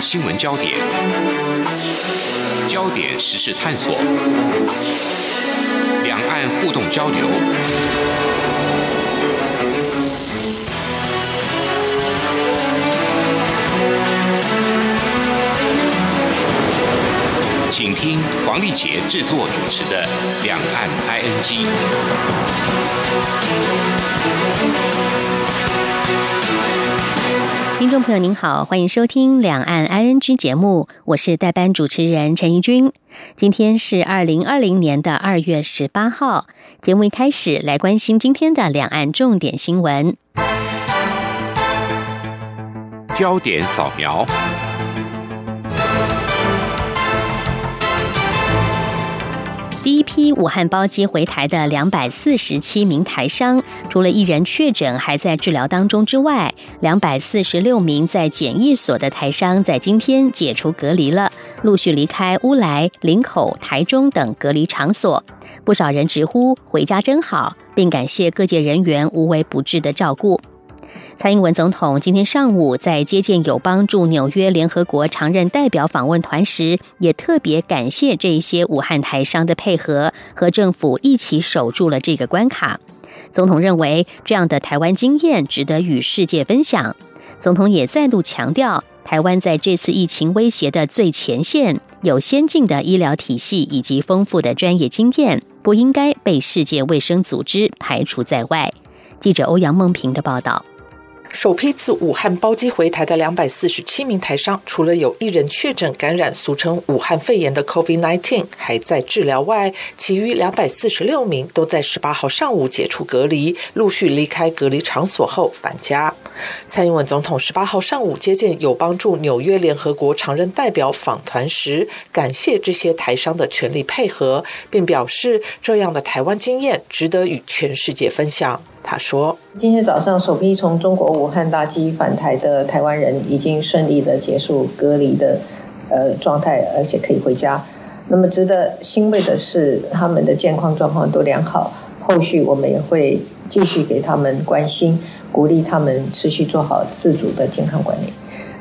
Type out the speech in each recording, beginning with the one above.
新闻焦点，焦点时事探索，两岸互动交流，请听黄丽杰制作主持的《两岸 ING》。听众朋友您好，欢迎收听两岸 ING 节目，我是代班主持人陈怡君。今天是二零二零年的二月十八号，节目一开始来关心今天的两岸重点新闻，焦点扫描。第一批武汉包机回台的两百四十七名台商，除了一人确诊还在治疗当中之外，两百四十六名在检疫所的台商在今天解除隔离了，陆续离开乌来、林口、台中等隔离场所。不少人直呼“回家真好”，并感谢各界人员无微不至的照顾。蔡英文总统今天上午在接见友邦驻纽约联合国常任代表访问团时，也特别感谢这些武汉台商的配合，和政府一起守住了这个关卡。总统认为，这样的台湾经验值得与世界分享。总统也再度强调，台湾在这次疫情威胁的最前线，有先进的医疗体系以及丰富的专业经验，不应该被世界卫生组织排除在外。记者欧阳梦平的报道。首批自武汉包机回台的两百四十七名台商，除了有一人确诊感染俗称武汉肺炎的 COVID-19 还在治疗外，其余两百四十六名都在十八号上午解除隔离，陆续离开隔离场所后返家。蔡英文总统十八号上午接见有帮助纽约联合国常任代表访团时，感谢这些台商的全力配合，并表示这样的台湾经验值得与全世界分享。他说：“今天早上首批从中国武汉大机返台的台湾人已经顺利的结束隔离的呃状态，而且可以回家。那么值得欣慰的是，他们的健康状况都良好。后续我们也会继续给他们关心，鼓励他们持续做好自主的健康管理。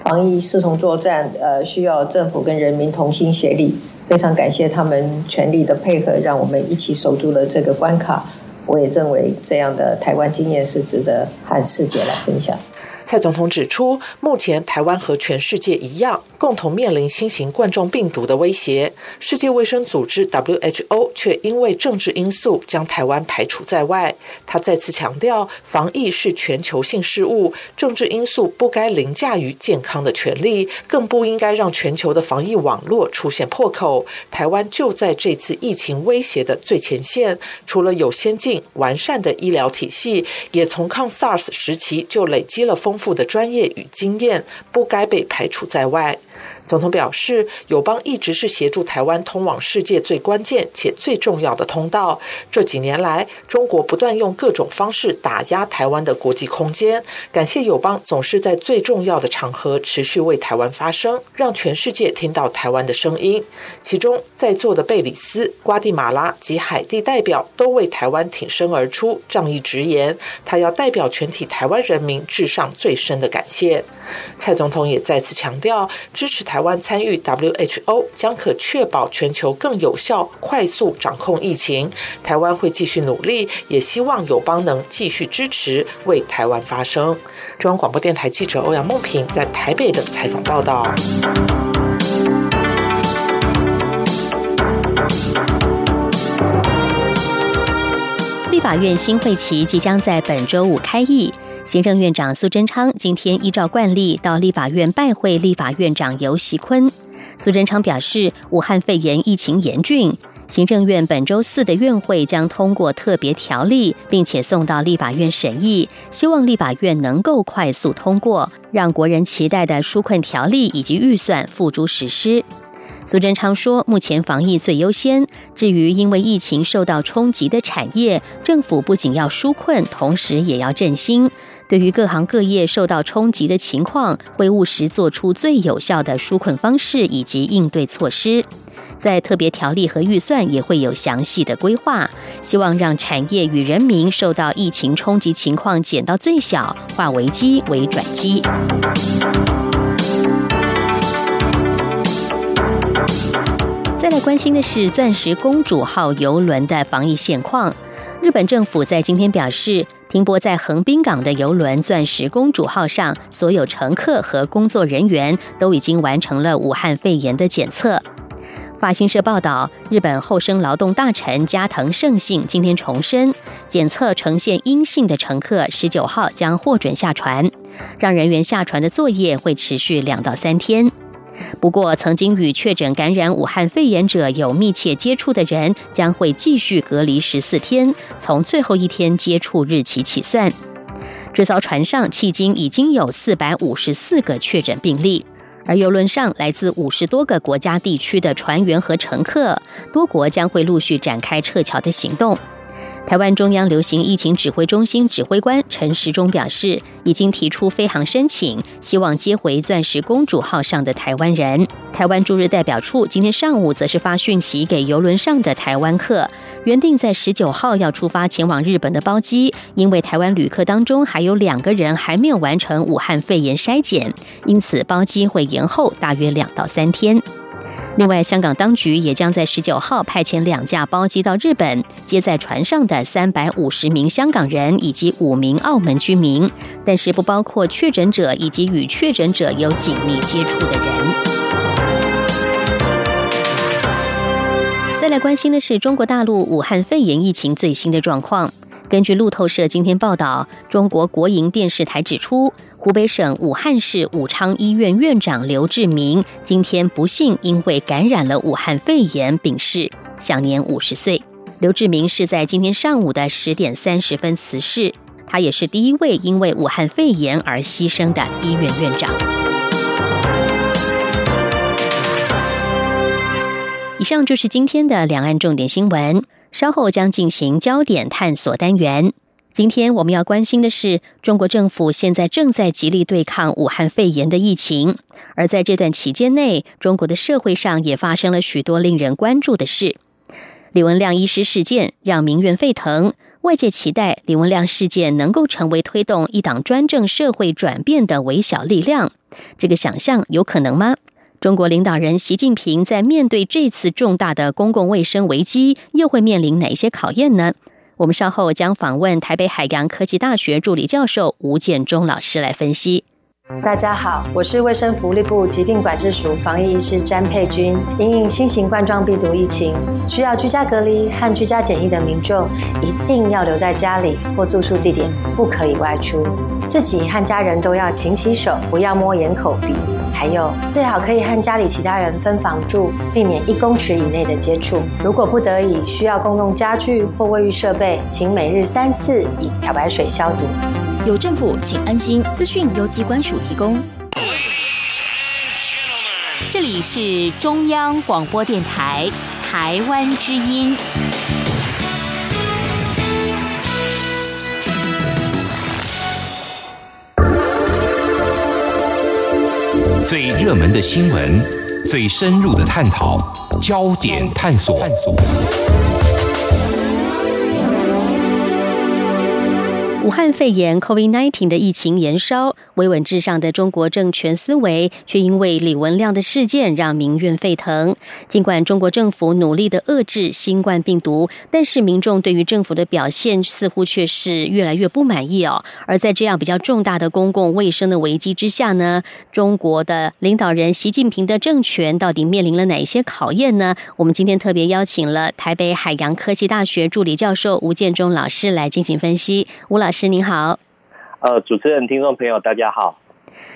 防疫四重作战，呃，需要政府跟人民同心协力。非常感谢他们全力的配合，让我们一起守住了这个关卡。”我也认为这样的台湾经验是值得和世界来分享。蔡总统指出，目前台湾和全世界一样，共同面临新型冠状病毒的威胁。世界卫生组织 （WHO） 却因为政治因素将台湾排除在外。他再次强调，防疫是全球性事务，政治因素不该凌驾于健康的权利，更不应该让全球的防疫网络出现破口。台湾就在这次疫情威胁的最前线，除了有先进完善的医疗体系，也从抗 SARS 时期就累积了丰。富的专业与经验不该被排除在外。总统表示，友邦一直是协助台湾通往世界最关键且最重要的通道。这几年来，中国不断用各种方式打压台湾的国际空间。感谢友邦总是在最重要的场合持续为台湾发声，让全世界听到台湾的声音。其中，在座的贝里斯、瓜地马拉及海地代表都为台湾挺身而出，仗义直言，他要代表全体台湾人民致上最深的感谢。蔡总统也再次强调，支持台。台湾参与 WHO 将可确保全球更有效、快速掌控疫情。台湾会继续努力，也希望友邦能继续支持，为台湾发声。中央广播电台记者欧阳梦平在台北的采访报道。立法院新会期即将在本周五开议。行政院长苏贞昌今天依照惯例到立法院拜会立法院长游锡坤。苏贞昌表示，武汉肺炎疫情严峻，行政院本周四的院会将通过特别条例，并且送到立法院审议，希望立法院能够快速通过，让国人期待的纾困条例以及预算付诸实施。苏贞昌说：“目前防疫最优先，至于因为疫情受到冲击的产业，政府不仅要纾困，同时也要振兴。对于各行各业受到冲击的情况，会务实做出最有效的纾困方式以及应对措施。在特别条例和预算也会有详细的规划，希望让产业与人民受到疫情冲击情况减到最小，化危机为转机。再来关心的是钻石公主号游轮的防疫现况。日本政府在今天表示，停泊在横滨港的游轮“钻石公主号”上，所有乘客和工作人员都已经完成了武汉肺炎的检测。法新社报道，日本厚生劳动大臣加藤胜信今天重申，检测呈现阴性的乘客十九号将获准下船，让人员下船的作业会持续两到三天。不过，曾经与确诊感染武汉肺炎者有密切接触的人将会继续隔离十四天，从最后一天接触日起起算。这艘船上迄今已经有四百五十四个确诊病例。而游轮上来自五十多个国家地区的船员和乘客，多国将会陆续展开撤侨的行动。台湾中央流行疫情指挥中心指挥官陈时中表示，已经提出飞航申请，希望接回“钻石公主号”上的台湾人。台湾驻日代表处今天上午则是发讯息给游轮上的台湾客，原定在十九号要出发前往日本的包机，因为台湾旅客当中还有两个人还没有完成武汉肺炎筛检，因此包机会延后大约两到三天。另外，香港当局也将在十九号派遣两架包机到日本，接在船上的三百五十名香港人以及五名澳门居民，但是不包括确诊者以及与确诊者有紧密接触的人。再来关心的是中国大陆武汉肺炎疫情最新的状况。根据路透社今天报道，中国国营电视台指出，湖北省武汉市武昌医院院长刘志明今天不幸因为感染了武汉肺炎病逝，享年五十岁。刘志明是在今天上午的十点三十分辞世，他也是第一位因为武汉肺炎而牺牲的医院院长。以上就是今天的两岸重点新闻。稍后将进行焦点探索单元。今天我们要关心的是，中国政府现在正在极力对抗武汉肺炎的疫情，而在这段期间内，中国的社会上也发生了许多令人关注的事。李文亮医师事件让民怨沸腾，外界期待李文亮事件能够成为推动一党专政社会转变的微小力量。这个想象有可能吗？中国领导人习近平在面对这次重大的公共卫生危机，又会面临哪些考验呢？我们稍后将访问台北海洋科技大学助理教授吴建中老师来分析。大家好，我是卫生福利部疾病管制署防疫医师詹佩君。因应新型冠状病毒疫情，需要居家隔离和居家检疫的民众，一定要留在家里或住宿地点，不可以外出。自己和家人都要勤洗手，不要摸眼、口、鼻。还有，最好可以和家里其他人分房住，避免一公尺以内的接触。如果不得已需要共用家具或卫浴设备，请每日三次以漂白水消毒。有政府，请安心。资讯由机关署提供。这里是中央广播电台台湾之音。最热门的新闻，最深入的探讨，焦点探索。武汉肺炎 （COVID-19） 的疫情延烧，维稳至上的中国政权思维，却因为李文亮的事件让民怨沸腾。尽管中国政府努力的遏制新冠病毒，但是民众对于政府的表现似乎却是越来越不满意哦。而在这样比较重大的公共卫生的危机之下呢，中国的领导人习近平的政权到底面临了哪些考验呢？我们今天特别邀请了台北海洋科技大学助理教授吴建中老师来进行分析。吴老师。师您好，呃，主持人、听众朋友，大家好。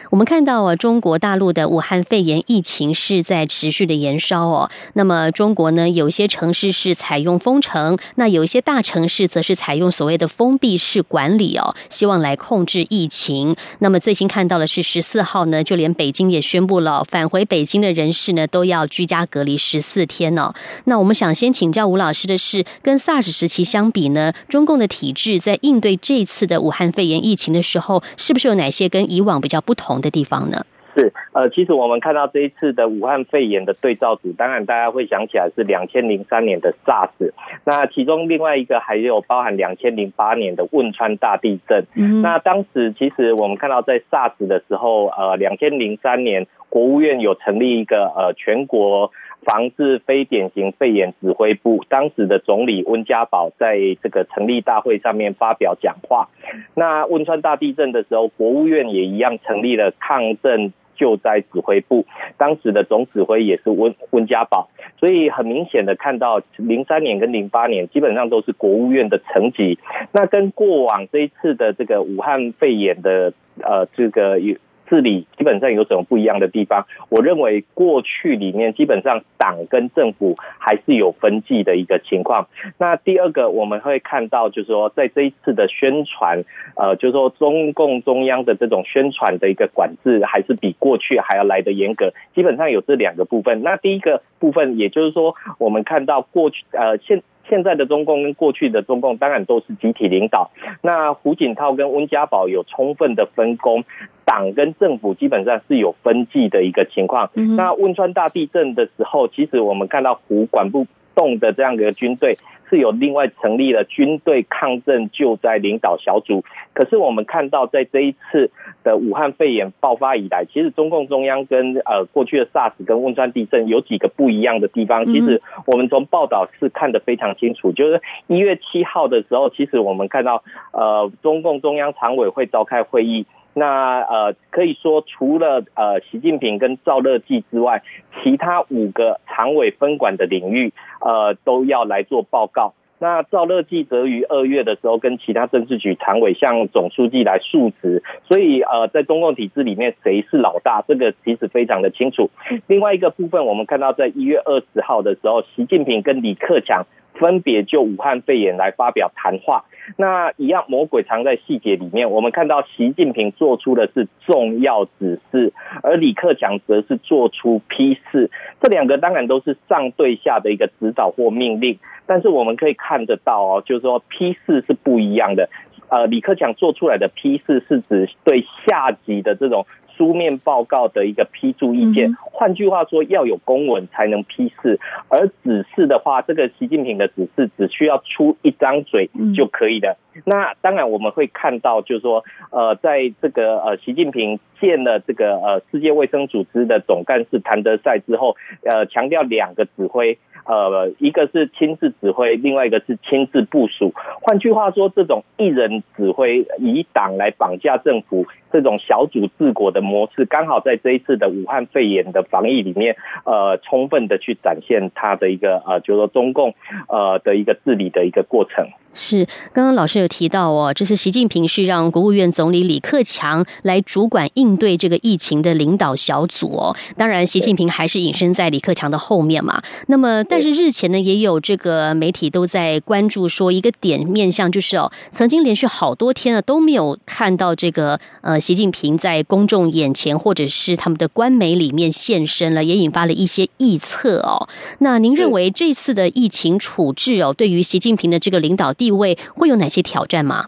我们看到啊，中国大陆的武汉肺炎疫情是在持续的延烧哦。那么中国呢，有些城市是采用封城，那有一些大城市则是采用所谓的封闭式管理哦，希望来控制疫情。那么最新看到的是十四号呢，就连北京也宣布了，返回北京的人士呢都要居家隔离十四天呢。那我们想先请教吴老师的是，跟 SARS 时期相比呢，中共的体制在应对这次的武汉肺炎疫情的时候，是不是有哪些跟以往比较不同？的地方呢？是呃，其实我们看到这一次的武汉肺炎的对照组，当然大家会想起来是两千零三年的 SARS，那其中另外一个还有包含两千零八年的汶川大地震。嗯，那当时其实我们看到在 SARS 的时候，呃，两千零三年国务院有成立一个呃全国。防治非典型肺炎指挥部，当时的总理温家宝在这个成立大会上面发表讲话。那汶川大地震的时候，国务院也一样成立了抗震救灾指挥部，当时的总指挥也是温温家宝。所以很明显的看到，零三年跟零八年基本上都是国务院的层级。那跟过往这一次的这个武汉肺炎的呃这个有。治理基本上有什么不一样的地方？我认为过去里面基本上党跟政府还是有分际的一个情况。那第二个我们会看到，就是说在这一次的宣传，呃，就是说中共中央的这种宣传的一个管制，还是比过去还要来的严格。基本上有这两个部分。那第一个部分，也就是说，我们看到过去呃现。现在的中共跟过去的中共当然都是集体领导。那胡锦涛跟温家宝有充分的分工，党跟政府基本上是有分际的一个情况。那汶川大地震的时候，其实我们看到胡管不动的这样的军队。是有另外成立了军队抗震救灾领导小组，可是我们看到在这一次的武汉肺炎爆发以来，其实中共中央跟呃过去的 SARS 跟汶川地震有几个不一样的地方。其实我们从报道是看得非常清楚，就是一月七号的时候，其实我们看到呃中共中央常委会召开会议。那呃，可以说除了呃习近平跟赵乐际之外，其他五个常委分管的领域，呃，都要来做报告。那赵乐际则于二月的时候跟其他政治局常委向总书记来述职，所以呃，在中共体制里面谁是老大，这个其实非常的清楚。另外一个部分，我们看到在一月二十号的时候，习近平跟李克强。分别就武汉肺炎来发表谈话，那一样魔鬼藏在细节里面。我们看到习近平做出的是重要指示，而李克强则是做出批示。这两个当然都是上对下的一个指导或命令，但是我们可以看得到哦，就是说批示是不一样的。呃，李克强做出来的批示是指对下级的这种。书面报告的一个批注意见，换句话说，要有公文才能批示，而指示的话，这个习近平的指示只需要出一张嘴就可以了。那当然我们会看到，就是说，呃，在这个呃，习近平见了这个呃世界卫生组织的总干事谭德赛之后，呃，强调两个指挥。呃，一个是亲自指挥，另外一个是亲自部署。换句话说，这种一人指挥以党来绑架政府，这种小组治国的模式，刚好在这一次的武汉肺炎的防疫里面，呃，充分的去展现他的一个呃，就是说中共呃的一个治理的一个过程。是，刚刚老师有提到哦，这是习近平是让国务院总理李克强来主管应对这个疫情的领导小组哦。当然，习近平还是隐身在李克强的后面嘛。那么，但是日前呢，也有这个媒体都在关注说，一个点面向就是哦，曾经连续好多天了都没有看到这个呃，习近平在公众眼前或者是他们的官媒里面现身了，也引发了一些臆测哦。那您认为这次的疫情处置哦，对于习近平的这个领导？地位会有哪些挑战吗？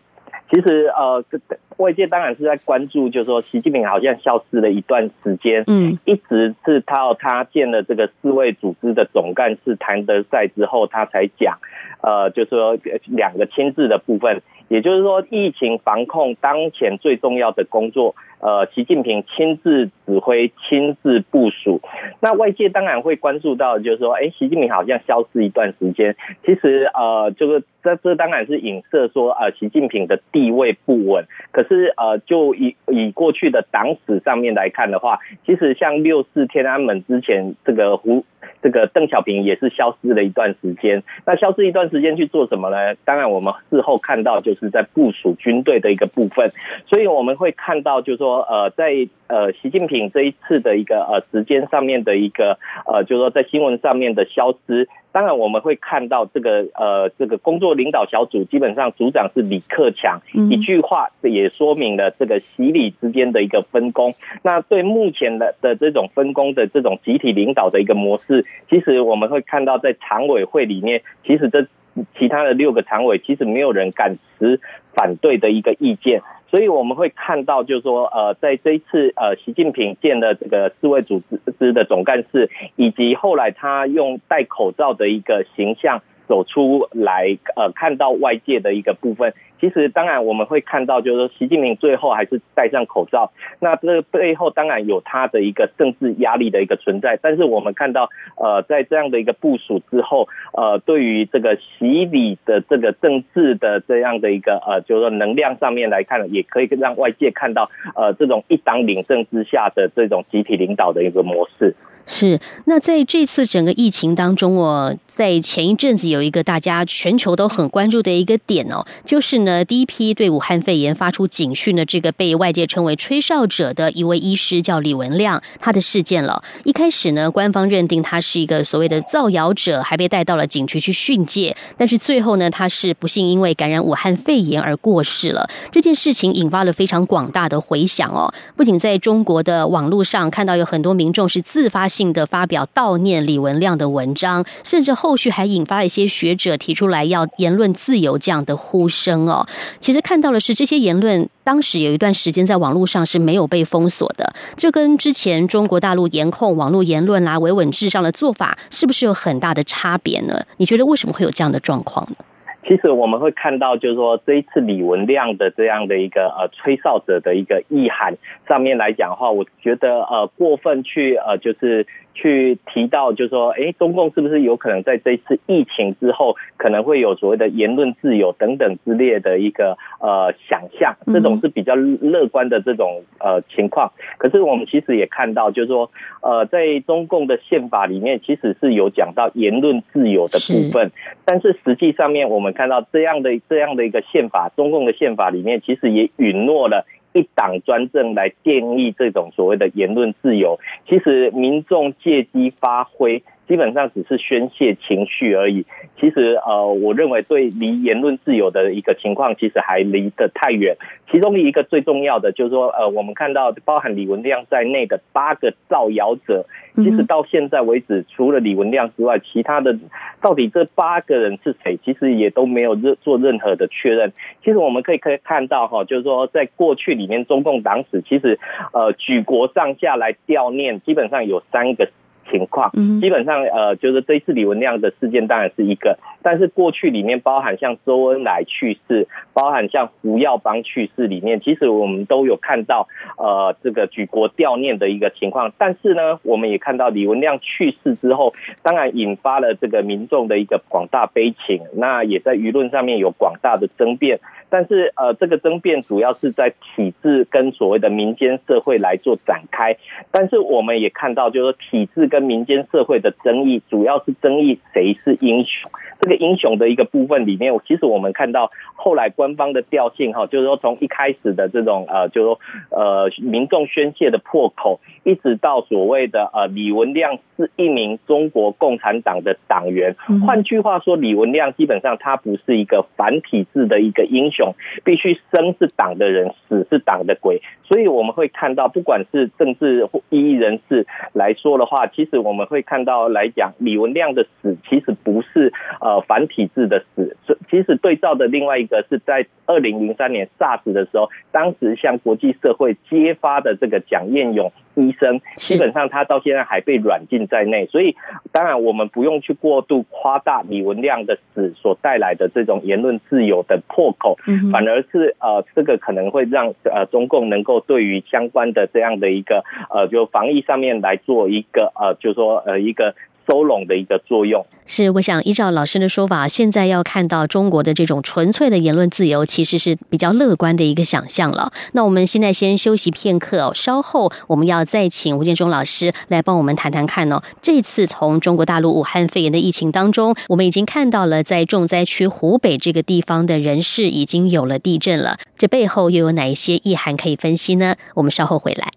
其实呃，外界当然是在关注，就是说习近平好像消失了一段时间，嗯，一直是到他见了这个世卫组织的总干事谭德赛之后，他才讲，呃，就是说两个签字的部分，也就是说疫情防控当前最重要的工作。呃，习近平亲自指挥、亲自部署，那外界当然会关注到，就是说，哎，习近平好像消失一段时间。其实，呃，这个这这当然是影射说，呃，习近平的地位不稳。可是，呃，就以以过去的党史上面来看的话，其实像六四天安门之前，这个胡这个邓小平也是消失了一段时间。那消失一段时间去做什么呢？当然，我们事后看到就是在部署军队的一个部分。所以我们会看到，就是说。呃，在呃，习近平这一次的一个呃时间上面的一个呃，就是说在新闻上面的消失，当然我们会看到这个呃，这个工作领导小组基本上组长是李克强，一句话也说明了这个习李之间的一个分工。那对目前的的这种分工的这种集体领导的一个模式，其实我们会看到在常委会里面，其实这其他的六个常委其实没有人敢持反对的一个意见。所以我们会看到，就是说，呃，在这一次呃，习近平见的这个世卫组织的总干事，以及后来他用戴口罩的一个形象。走出来，呃，看到外界的一个部分。其实，当然我们会看到，就是说，习近平最后还是戴上口罩。那这背后当然有他的一个政治压力的一个存在。但是我们看到，呃，在这样的一个部署之后，呃，对于这个洗礼的这个政治的这样的一个呃，就是说能量上面来看，也可以让外界看到，呃，这种一党领政之下的这种集体领导的一个模式。是，那在这次整个疫情当中哦，在前一阵子有一个大家全球都很关注的一个点哦，就是呢，第一批对武汉肺炎发出警讯的这个被外界称为吹哨者的一位医师叫李文亮，他的事件了。一开始呢，官方认定他是一个所谓的造谣者，还被带到了警局去训诫，但是最后呢，他是不幸因为感染武汉肺炎而过世了。这件事情引发了非常广大的回响哦，不仅在中国的网络上看到有很多民众是自发。性的发表悼念李文亮的文章，甚至后续还引发了一些学者提出来要言论自由这样的呼声哦。其实看到的是，这些言论当时有一段时间在网络上是没有被封锁的，这跟之前中国大陆严控网络言论啦、维稳至上的做法，是不是有很大的差别呢？你觉得为什么会有这样的状况呢？其实我们会看到，就是说这一次李文亮的这样的一个呃吹哨者的一个意涵上面来讲的话，我觉得呃过分去呃就是。去提到，就是说，哎，中共是不是有可能在这一次疫情之后，可能会有所谓的言论自由等等之列的一个呃想象？这种是比较乐观的这种呃情况。可是我们其实也看到，就是说，呃，在中共的宪法里面，其实是有讲到言论自由的部分。但是实际上面，我们看到这样的这样的一个宪法，中共的宪法里面，其实也允诺了。一党专政来定义这种所谓的言论自由，其实民众借机发挥。基本上只是宣泄情绪而已。其实，呃，我认为对离言论自由的一个情况，其实还离得太远。其中一个最重要的就是说，呃，我们看到包含李文亮在内的八个造谣者，其实到现在为止，除了李文亮之外，其他的到底这八个人是谁，其实也都没有任做任何的确认。其实我们可以可以看到，哈，就是说在过去里面，中共党史其实，呃，举国上下来悼念，基本上有三个。情况，嗯基本上呃，就是这一次李文亮的事件当然是一个，但是过去里面包含像周恩来去世，包含像胡耀邦去世里面，其实我们都有看到呃这个举国悼念的一个情况，但是呢，我们也看到李文亮去世之后，当然引发了这个民众的一个广大悲情，那也在舆论上面有广大的争辩。但是，呃，这个争辩主要是在体制跟所谓的民间社会来做展开。但是，我们也看到，就是说，体制跟民间社会的争议，主要是争议谁是英雄。这个英雄的一个部分里面，其实我们看到后来官方的调性哈，就是说从一开始的这种呃，就是说呃民众宣泄的破口，一直到所谓的呃李文亮是一名中国共产党的党员。换句话说，李文亮基本上他不是一个反体制的一个英雄，必须生是党的人，死是党的鬼。所以我们会看到，不管是政治异议人士来说的话，其实我们会看到来讲李文亮的死，其实不是呃。呃，反体制的死，其实对照的另外一个是在二零零三年 SARS 的时候，当时向国际社会揭发的这个蒋彦勇医生，基本上他到现在还被软禁在内。所以，当然我们不用去过度夸大李文亮的死所带来的这种言论自由的破口，反而是呃，这个可能会让呃中共能够对于相关的这样的一个呃，就防疫上面来做一个呃，就说呃一个。收拢的一个作用是，我想依照老师的说法，现在要看到中国的这种纯粹的言论自由，其实是比较乐观的一个想象了。那我们现在先休息片刻，稍后我们要再请吴建中老师来帮我们谈谈看哦。这次从中国大陆武汉肺炎的疫情当中，我们已经看到了在重灾区湖北这个地方的人士已经有了地震了，这背后又有哪一些意涵可以分析呢？我们稍后回来。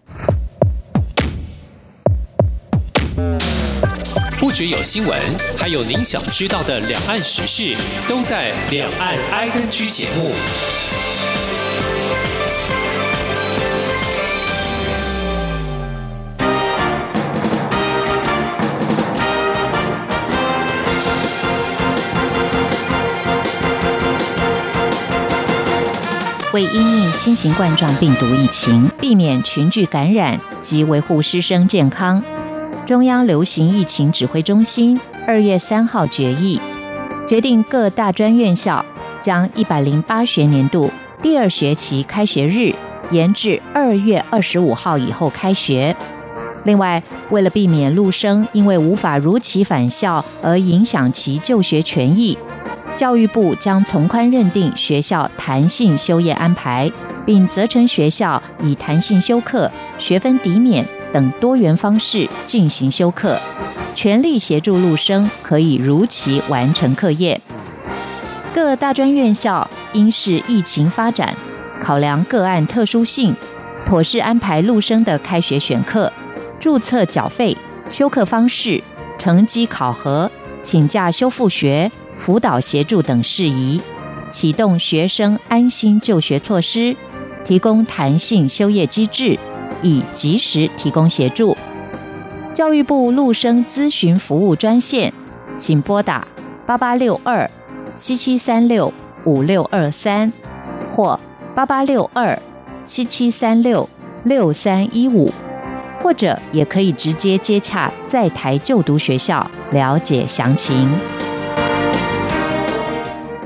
不只有新闻，还有您想知道的两岸时事，都在《两岸 I N G》节目。为因应新型冠状病毒疫情，避免群聚感染及维护师生健康，中央流行疫情指挥中心二月三号决议，决定各大专院校将一百零八学年度第二学期开学日延至二月二十五号以后开学。另外，为了避免陆生因为无法如期返校而影响其就学权益，教育部将从宽认定学校弹性休业安排，并责成学校以弹性休课、学分抵免等多元方式进行休课，全力协助陆生可以如期完成课业。各大专院校应视疫情发展，考量个案特殊性，妥善安排陆生的开学选课。注册缴费、休课方式、成绩考核、请假修复学、辅导协助等事宜，启动学生安心就学措施，提供弹性休业机制，以及时提供协助。教育部陆生咨询服务专线，请拨打八八六二七七三六五六二三或八八六二七七三六六三一五。或者也可以直接接洽在台就读学校了解详情。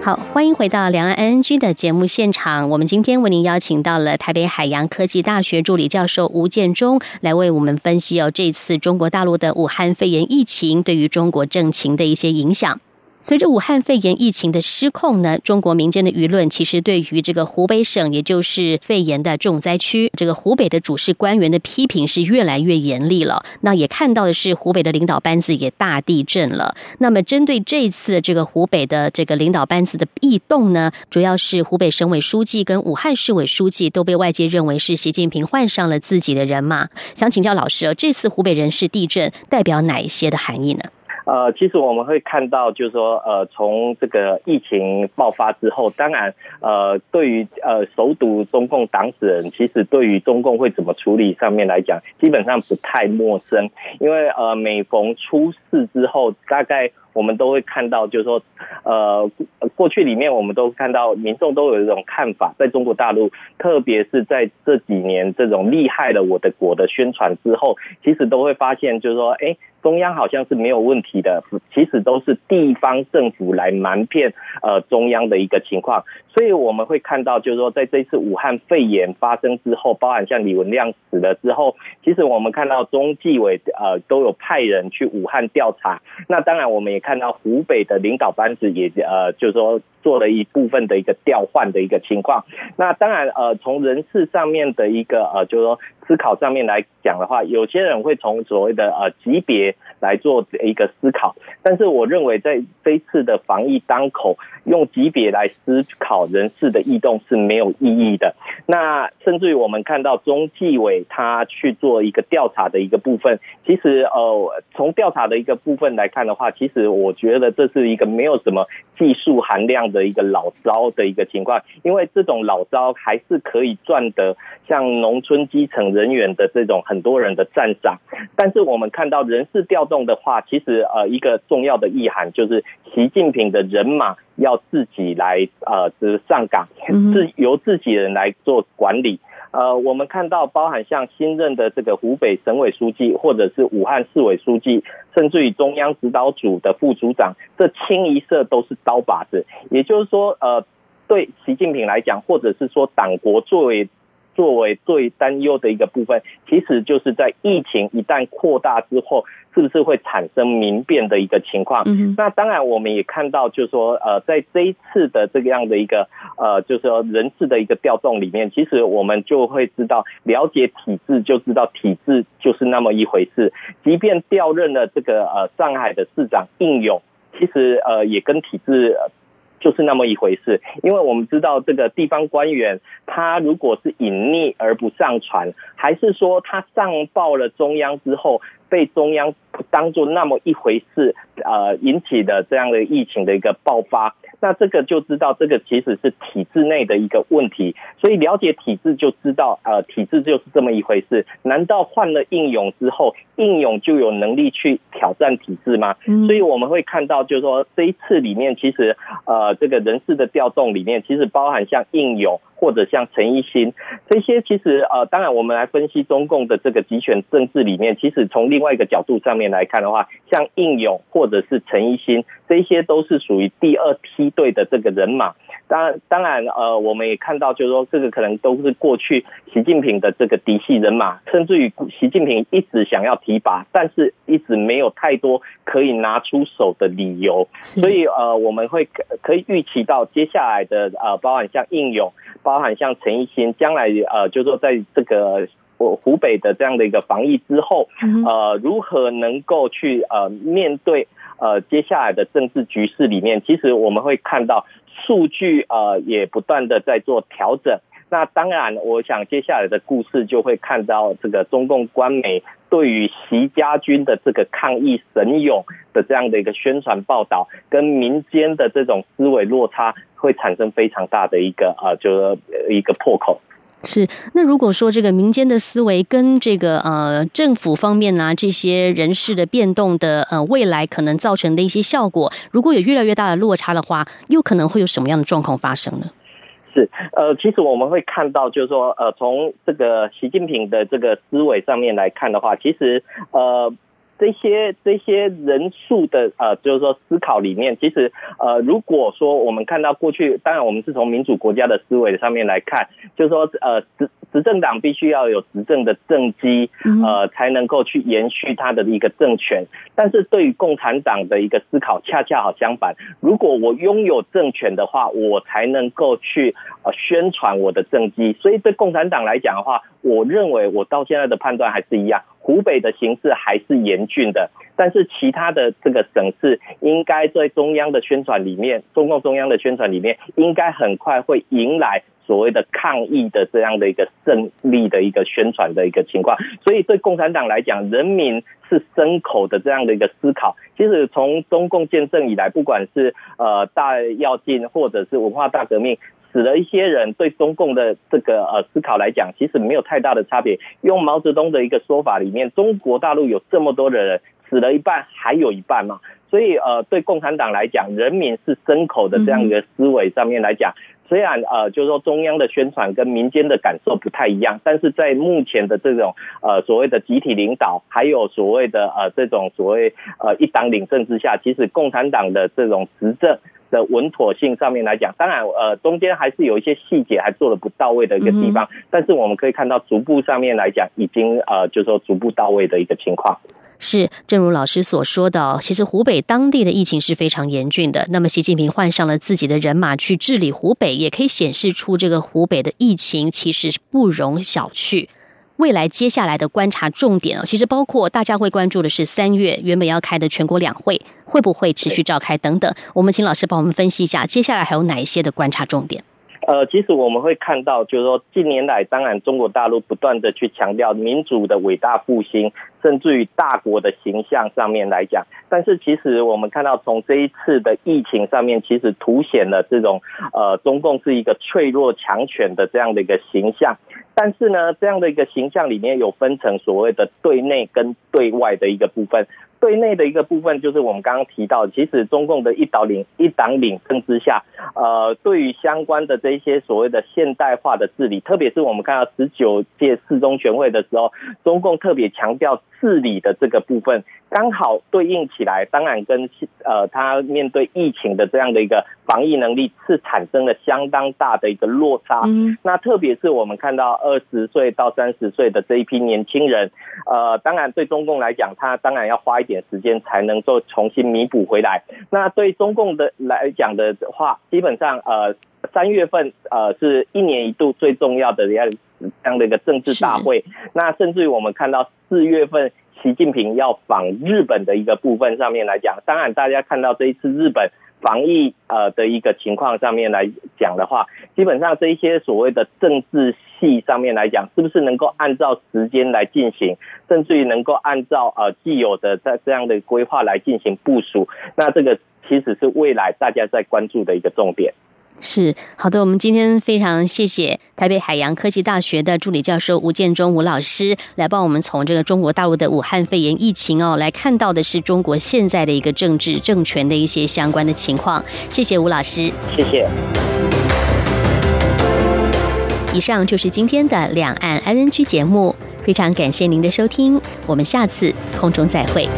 好，欢迎回到两岸 NG 的节目现场。我们今天为您邀请到了台北海洋科技大学助理教授吴建中，来为我们分析哦这次中国大陆的武汉肺炎疫情对于中国政情的一些影响。随着武汉肺炎疫情的失控呢，中国民间的舆论其实对于这个湖北省，也就是肺炎的重灾区，这个湖北的主事官员的批评是越来越严厉了。那也看到的是，湖北的领导班子也大地震了。那么，针对这次这个湖北的这个领导班子的异动呢，主要是湖北省委书记跟武汉市委书记都被外界认为是习近平换上了自己的人马。想请教老师，这次湖北人事地震代表哪一些的含义呢？呃，其实我们会看到，就是说，呃，从这个疫情爆发之后，当然，呃，对于呃首堵中共党史人，其实对于中共会怎么处理上面来讲，基本上不太陌生，因为呃，每逢出事之后，大概。我们都会看到，就是说，呃，过去里面我们都看到民众都有一种看法，在中国大陆，特别是在这几年这种厉害的我的国的宣传之后，其实都会发现，就是说，哎，中央好像是没有问题的，其实都是地方政府来瞒骗呃中央的一个情况。所以我们会看到，就是说，在这次武汉肺炎发生之后，包含像李文亮死了之后，其实我们看到中纪委呃都有派人去武汉调查。那当然，我们也看到湖北的领导班子也呃，就是说。做了一部分的一个调换的一个情况，那当然呃，从人事上面的一个呃，就是说思考上面来讲的话，有些人会从所谓的呃级别来做一个思考，但是我认为在这一次的防疫当口，用级别来思考人事的异动是没有意义的。那甚至于我们看到中纪委他去做一个调查的一个部分，其实呃，从调查的一个部分来看的话，其实我觉得这是一个没有什么技术含量。的一个老招的一个情况，因为这种老招还是可以赚得像农村基层人员的这种很多人的赞赏。但是我们看到人事调动的话，其实呃一个重要的意涵就是习近平的人马要自己来呃是上岗，自由自己人来做管理。呃，我们看到包含像新任的这个湖北省委书记，或者是武汉市委书记，甚至于中央指导组的副组长，这清一色都是刀把子。也就是说，呃，对习近平来讲，或者是说党国作为。作为最担忧的一个部分，其实就是在疫情一旦扩大之后，是不是会产生民变的一个情况？那当然，我们也看到，就是说，呃，在这一次的这个样的一个呃，就是说人事的一个调动里面，其实我们就会知道，了解体制就知道体制就是那么一回事。即便调任了这个呃上海的市长应勇，其实呃也跟体制。就是那么一回事，因为我们知道这个地方官员，他如果是隐匿而不上传，还是说他上报了中央之后，被中央当做那么一回事，呃，引起的这样的疫情的一个爆发。那这个就知道，这个其实是体制内的一个问题，所以了解体制就知道，呃，体制就是这么一回事。难道换了应勇之后，应勇就有能力去挑战体制吗？所以我们会看到，就是说这一次里面，其实呃，这个人事的调动里面，其实包含像应勇。或者像陈一新这些，其实呃，当然我们来分析中共的这个集权政治里面，其实从另外一个角度上面来看的话，像应勇或者是陈一新，这些都是属于第二梯队的这个人马。当然，当然，呃，我们也看到，就是说，这个可能都是过去习近平的这个嫡系人马，甚至于习近平一直想要提拔，但是一直没有太多可以拿出手的理由。所以，呃，我们会可以预期到接下来的，呃，包含像应勇，包含像陈一新，将来，呃，就是说，在这个我湖北的这样的一个防疫之后，呃，如何能够去呃面对呃接下来的政治局势里面，其实我们会看到。数据呃也不断的在做调整，那当然，我想接下来的故事就会看到这个中共官媒对于习家军的这个抗议神勇的这样的一个宣传报道，跟民间的这种思维落差，会产生非常大的一个呃，就是一个破口。是，那如果说这个民间的思维跟这个呃政府方面呢，这些人事的变动的呃未来可能造成的一些效果，如果有越来越大的落差的话，又可能会有什么样的状况发生呢？是，呃，其实我们会看到，就是说，呃，从这个习近平的这个思维上面来看的话，其实呃。这些这些人数的呃，就是说思考里面，其实呃，如果说我们看到过去，当然我们是从民主国家的思维上面来看，就是说呃执执政党必须要有执政的政绩，呃，才能够去延续他的一个政权。但是对于共产党的一个思考，恰恰好相反。如果我拥有政权的话，我才能够去呃宣传我的政绩。所以对共产党来讲的话，我认为我到现在的判断还是一样。湖北的形势还是严峻的，但是其他的这个省市应该在中央的宣传里面，中共中央的宣传里面，应该很快会迎来所谓的抗疫的这样的一个胜利的一个宣传的一个情况。所以对共产党来讲，人民是牲口的这样的一个思考。其实从中共建政以来，不管是呃大跃进或者是文化大革命。死了一些人，对中共的这个呃思考来讲，其实没有太大的差别。用毛泽东的一个说法里面，中国大陆有这么多的人，死了一半，还有一半嘛。所以呃，对共产党来讲，人民是牲口的这样一个思维上面来讲，虽然呃，就是说中央的宣传跟民间的感受不太一样，但是在目前的这种呃所谓的集体领导，还有所谓的呃这种所谓呃一党领政之下，其实共产党的这种执政。的稳妥性上面来讲，当然，呃，中间还是有一些细节还做的不到位的一个地方，但是我们可以看到，逐步上面来讲，已经呃，就是说逐步到位的一个情况。是，正如老师所说的，其实湖北当地的疫情是非常严峻的。那么，习近平换上了自己的人马去治理湖北，也可以显示出这个湖北的疫情其实不容小觑。未来接下来的观察重点哦，其实包括大家会关注的是三月原本要开的全国两会会不会持续召开等等。我们请老师帮我们分析一下，接下来还有哪一些的观察重点？呃，其实我们会看到，就是说近年来，当然中国大陆不断的去强调民主的伟大复兴，甚至于大国的形象上面来讲，但是其实我们看到从这一次的疫情上面，其实凸显了这种呃中共是一个脆弱强权的这样的一个形象。但是呢，这样的一个形象里面有分成所谓的对内跟对外的一个部分。对内的一个部分就是我们刚刚提到，其实中共的一党领一党领政之下，呃，对于相关的这些所谓的现代化的治理，特别是我们看到十九届四中全会的时候，中共特别强调治理的这个部分。刚好对应起来，当然跟呃他面对疫情的这样的一个防疫能力是产生了相当大的一个落差。那特别是我们看到二十岁到三十岁的这一批年轻人，呃，当然对中共来讲，他当然要花一点时间才能够重新弥补回来。那对中共的来讲的话，基本上呃三月份呃是一年一度最重要的这样这样的一个政治大会。那甚至于我们看到四月份。习近平要访日本的一个部分上面来讲，当然大家看到这一次日本防疫呃的一个情况上面来讲的话，基本上这一些所谓的政治系上面来讲，是不是能够按照时间来进行，甚至于能够按照呃既有的在这样的规划来进行部署，那这个其实是未来大家在关注的一个重点。是好的，我们今天非常谢谢台北海洋科技大学的助理教授吴建中吴老师来帮我们从这个中国大陆的武汉肺炎疫情哦来看到的是中国现在的一个政治政权的一些相关的情况。谢谢吴老师，谢谢。以上就是今天的两岸 ING 节目，非常感谢您的收听，我们下次空中再会。